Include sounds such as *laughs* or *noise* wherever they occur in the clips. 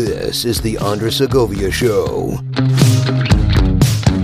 This is the Andres Segovia Show.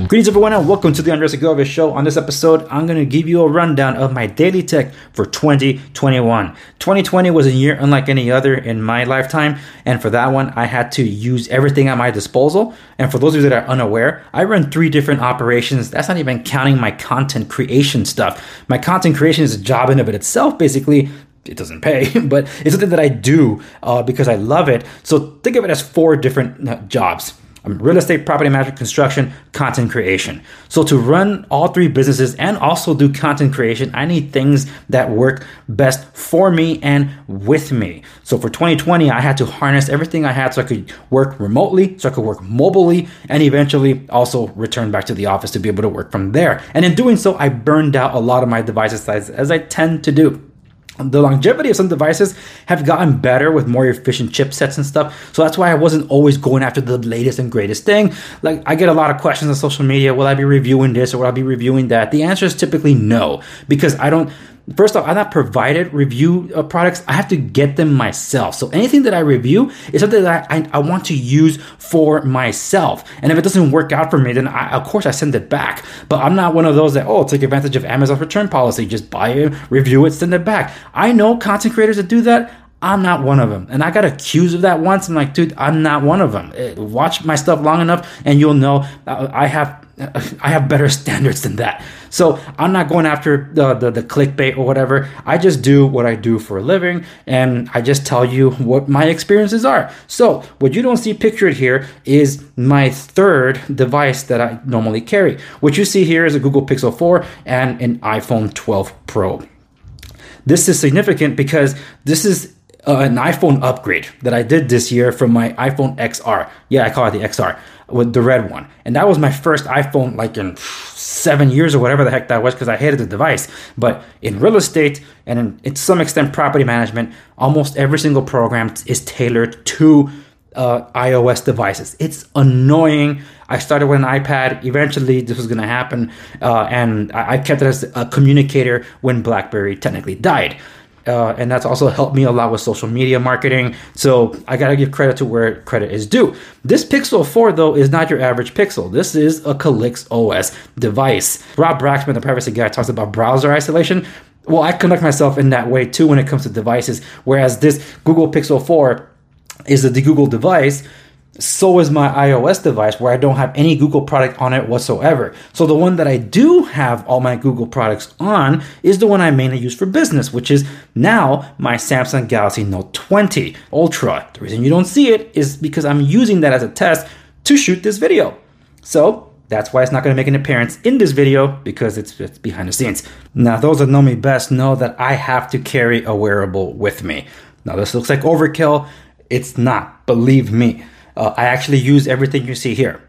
Greetings, everyone, and welcome to the Andres Segovia Show. On this episode, I'm going to give you a rundown of my daily tech for 2021. 2020 was a year unlike any other in my lifetime, and for that one, I had to use everything at my disposal. And for those of you that are unaware, I run three different operations. That's not even counting my content creation stuff. My content creation is a job in of it itself, basically, it doesn't pay, *laughs* but it's something that I do uh, because I love it. So think of it as four different uh, jobs um, real estate, property management, construction, content creation. So to run all three businesses and also do content creation, I need things that work best for me and with me. So for 2020, I had to harness everything I had so I could work remotely, so I could work mobilely, and eventually also return back to the office to be able to work from there. And in doing so, I burned out a lot of my devices as I tend to do the longevity of some devices have gotten better with more efficient chipsets and stuff. So that's why I wasn't always going after the latest and greatest thing. Like I get a lot of questions on social media, will I be reviewing this or will I be reviewing that? The answer is typically no, because I don't First off, I'm not provided review uh, products. I have to get them myself. So anything that I review is something that I, I, want to use for myself. And if it doesn't work out for me, then I, of course I send it back. But I'm not one of those that, oh, take advantage of Amazon's return policy. Just buy it, review it, send it back. I know content creators that do that. I'm not one of them. And I got accused of that once. I'm like, dude, I'm not one of them. Uh, watch my stuff long enough and you'll know uh, I have I have better *laughs* standards than that. So I'm not going after the, the, the clickbait or whatever. I just do what I do for a living and I just tell you what my experiences are. So what you don't see pictured here is my third device that I normally carry. What you see here is a Google Pixel 4 and an iPhone 12 Pro. This is significant because this is uh, an iPhone upgrade that I did this year from my iPhone XR. Yeah, I call it the XR with the red one. And that was my first iPhone like in seven years or whatever the heck that was because I hated the device. But in real estate and in, in some extent property management, almost every single program is tailored to uh, iOS devices. It's annoying. I started with an iPad. Eventually, this was going to happen, uh, and I, I kept it as a communicator when BlackBerry technically died uh, and that's also helped me a lot with social media marketing. So I gotta give credit to where credit is due. This Pixel 4 though is not your average Pixel. This is a Calyx OS device. Rob Braxman, the privacy guy, talks about browser isolation. Well, I conduct myself in that way too when it comes to devices. Whereas this Google Pixel 4 is a Google device so is my iOS device where I don't have any Google product on it whatsoever. So the one that I do have all my Google products on is the one I mainly use for business, which is now my Samsung Galaxy Note 20 Ultra. The reason you don't see it is because I'm using that as a test to shoot this video. So that's why it's not going to make an appearance in this video because it's, it's behind the scenes. Now, those that know me best know that I have to carry a wearable with me. Now, this looks like overkill. It's not, believe me. Uh, I actually use everything you see here.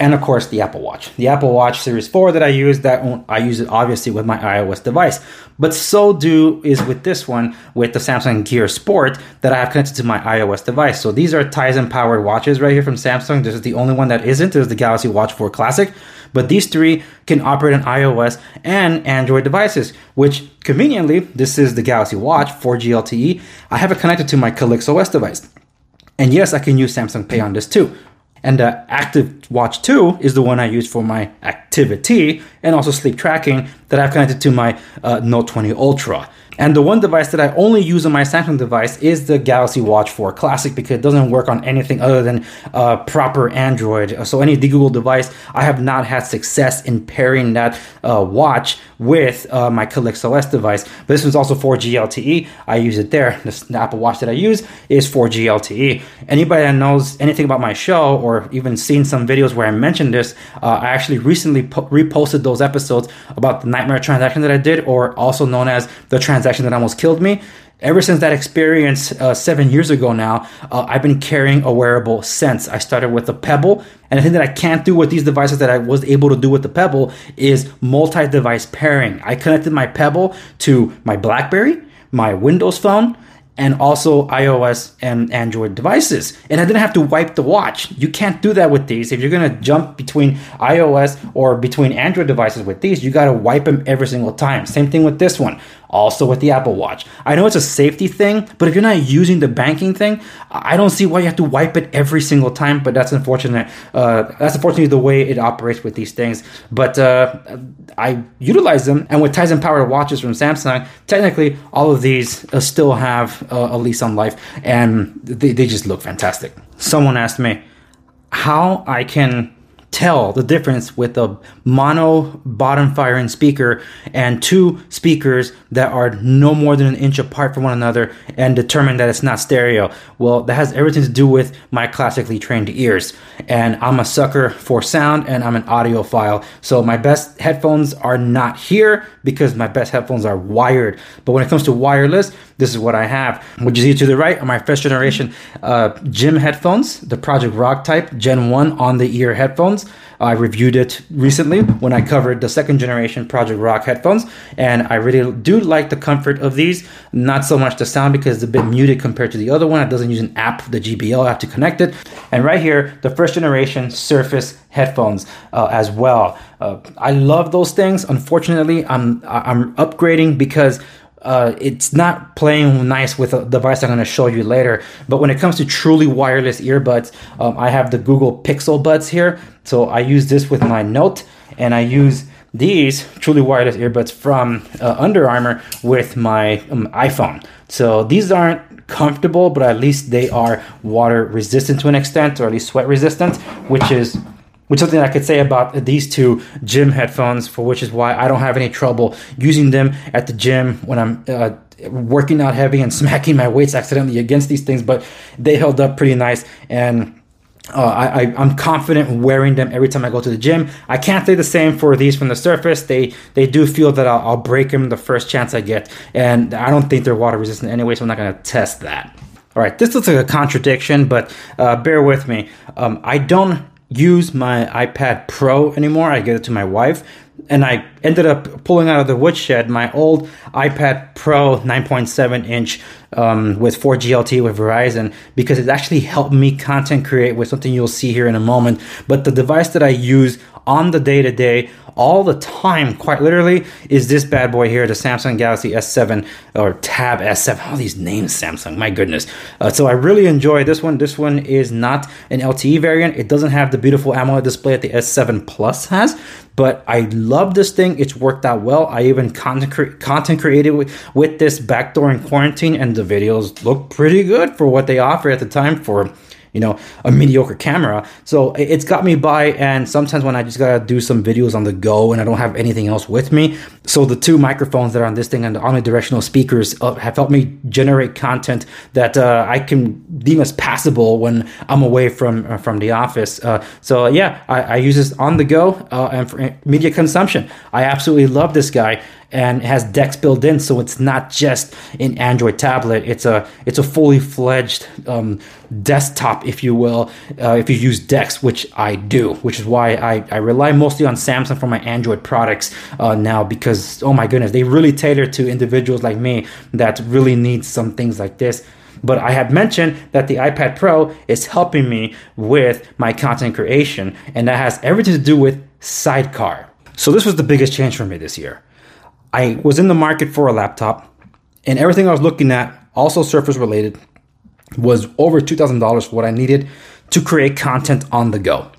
And of course, the Apple Watch. The Apple Watch Series 4 that I use, that I use it obviously with my iOS device. But so do is with this one, with the Samsung Gear Sport that I have connected to my iOS device. So these are Tizen powered watches right here from Samsung. This is the only one that isn't. This is the Galaxy Watch 4 Classic. But these three can operate on iOS and Android devices, which conveniently, this is the Galaxy Watch 4G LTE. I have it connected to my Calyx OS device. And yes, I can use Samsung Pay on this too. And the Active Watch 2 is the one I use for my activity and also sleep tracking that I've connected to my uh, Note 20 Ultra. And the one device that I only use on my Samsung device is the Galaxy Watch 4 Classic because it doesn't work on anything other than uh, proper Android. So any Google device, I have not had success in pairing that uh, watch with uh, my Calyx OS device. But this one's also 4G LTE. I use it there. The Apple Watch that I use is 4G LTE. Anybody that knows anything about my show or even seen some videos where I mentioned this, uh, I actually recently po- reposted those episodes about the Nightmare transaction that I did, or also known as the transaction transaction that almost killed me. Ever since that experience uh, seven years ago now, uh, I've been carrying a wearable since. I started with a Pebble, and the thing that I can't do with these devices that I was able to do with the Pebble is multi device pairing. I connected my Pebble to my Blackberry, my Windows phone, and also iOS and Android devices. And I didn't have to wipe the watch. You can't do that with these. If you're to jump between iOS or between Android devices with these, you got to wipe them every single time. Same thing with this one also with the Apple Watch. I know it's a safety thing, but if you're not using the banking thing, I don't see why you have to wipe it every single time. But that's unfortunate. Uh, that's unfortunately the way it operates with these things. But uh, I utilize them, and with Tizen powered watches from Samsung, technically all of these uh, still have uh, a lease on life, and they, they just look fantastic. Someone asked me how I can tell the difference with a mono bottom firing speaker and two speakers that are no more than an inch apart from one another and determine that it's not stereo. Well, that has everything to do with my classically trained ears. And I'm a sucker for sound and I'm an audiophile. So my best headphones are not here because my best headphones are wired. But when it comes to wireless, this is what I have. What you see to the right are my first generation uh, gym headphones, the Project Rock type, Gen 1 on the ear headphones. I reviewed it recently when I covered the second generation Project Rock headphones, and I really do like the comfort of these. Not so much the sound because it's a bit muted compared to the other one. It doesn't use an app, the JBL, I have to connect it. And right here, the first generation Surface headphones uh, as well. Uh, I love those things. Unfortunately, I'm I'm upgrading because uh, it's not playing nice with a device I'm going to show you later. But when it comes to truly wireless earbuds, um, I have the Google Pixel Buds here. So I use this with my Note, and I use these truly wireless earbuds from uh, Under Armour with my um, iPhone. So these aren't comfortable, but at least they are water resistant to an extent, or at least sweat resistant, which is which something I could say about these two gym headphones, for which is why I don't have any trouble using them at the gym when I'm uh, working out heavy and *laughs* smacking my weights accidentally against these things. But they held up pretty nice, and uh, I, am confident wearing them every time I go to the gym. I can't say the same for these from the surface. They they do feel that I'll, I'll break them the first chance I get, and I don't think they're water resistant anyway, so I'm not going to test that. All right, this looks like a contradiction, but uh, bear with me. Um, I don't use my iPad Pro anymore. I give it to my wife. And I ended up pulling out of the woodshed my old iPad Pro 9.7 inch um, with 4G LTE with Verizon because it actually helped me content create with something you'll see here in a moment. But the device that I use on the day to day all the time, quite literally, is this bad boy here, the Samsung Galaxy S7 or Tab S7. All these names, Samsung, my goodness. Uh, so I really enjoy this one. This one is not an LTE variant. It doesn't have the beautiful AMOLED display that the S7 Plus has, but I love this thing. It's worked out well. I even content, cre- content created with, with this backdoor in quarantine, and the videos look pretty good for what they offer at the time for you know a mediocre camera. So it's got me by and sometimes when i just gotta do some videos on the go and i don't have anything else with me so the two microphones that are on this thing and the omnidirectional speakers uh, have helped me generate content that uh, i can deem as passable when i'm away from uh, from the office. Uh, so yeah I, I, use this on the go uh, and for media consumption. I absolutely love this guy and it has Dex built in, so it's not just an Android tablet. It's a it's a fully fledged um, desktop, if you will, uh, if you use Dex, which I do, which is why I, I rely mostly on Samsung for my Android products uh, now because oh my goodness, they really tailor to individuals like me that really need some things like this. But I have mentioned that the iPad Pro is helping me with my content creation, and that has everything to do with Sidecar. So this was the biggest change for me this year. I was in the market for a laptop, and everything I was looking at, also Surface related, was over $2,000 for what I needed to create content on the go.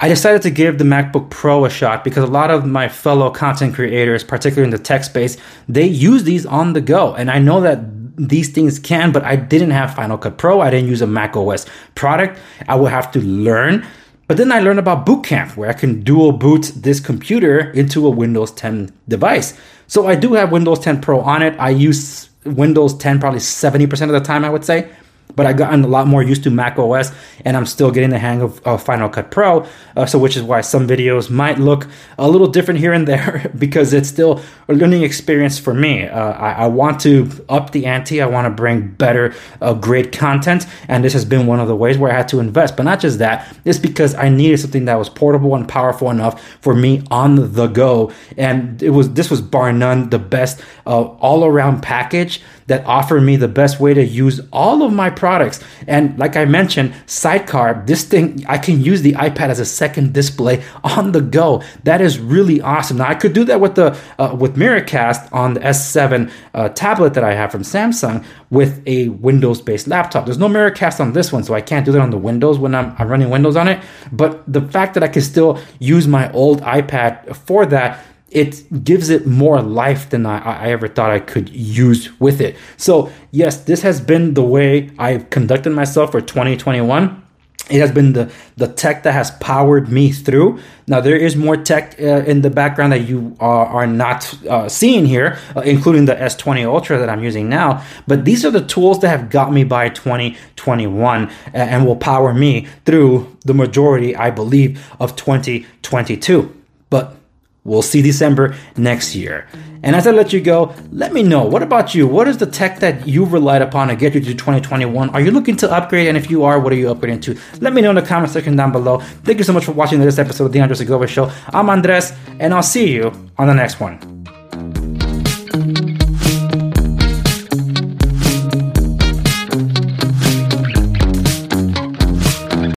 I decided to give the MacBook Pro a shot because a lot of my fellow content creators, particularly in the tech space, they use these on the go. And I know that these things can, but I didn't have Final Cut Pro. I didn't use a Mac OS product. I would have to learn but then I learned about Boot Camp, where I can dual boot this computer into a Windows 10 device. So I do have Windows 10 Pro on it. I use Windows 10 probably 70% of the time, I would say but I've gotten a lot more used to Mac OS, and I'm still getting the hang of, of Final Cut Pro. Uh, so, which is why some videos might look a little different here and there *laughs* because it's still a learning experience for me. Uh, I, I, want to up the ante. I want to bring better, uh, great content, and this has been one of the ways where I had to invest. But not just that, it's because I needed something that was portable and powerful enough for me on the go, and it was this was bar none the best uh, all around package that offered me the best way to use all of my products. And like I mentioned, Sidecar, this thing, I can use the iPad as a second display on the go. That is really awesome. Now I could do that with the uh, with Miracast on the S7 uh, tablet that I have from Samsung with a Windows-based laptop. There's no Miracast on this one, so I can't do that on the Windows when I'm, I'm running Windows on it. But the fact that I can still use my old iPad for that it gives it more life than I, I, ever thought I could use with it. So, yes, this has been the way I've conducted myself for 2021. It has been the, the tech that has powered me through. Now, there is more tech uh, in the background that you are, are not uh, seeing here, uh, including the S20 Ultra that I'm using now. But these are the tools that have got me by 2021 and will power me through the majority, I believe, of 2022. But We'll see December next year. And as I let you go, let me know what about you? What is the tech that you've relied upon to get you to 2021? Are you looking to upgrade? And if you are, what are you upgrading to? Let me know in the comment section down below. Thank you so much for watching this episode of The Andres Segovia Show. I'm Andres, and I'll see you on the next one.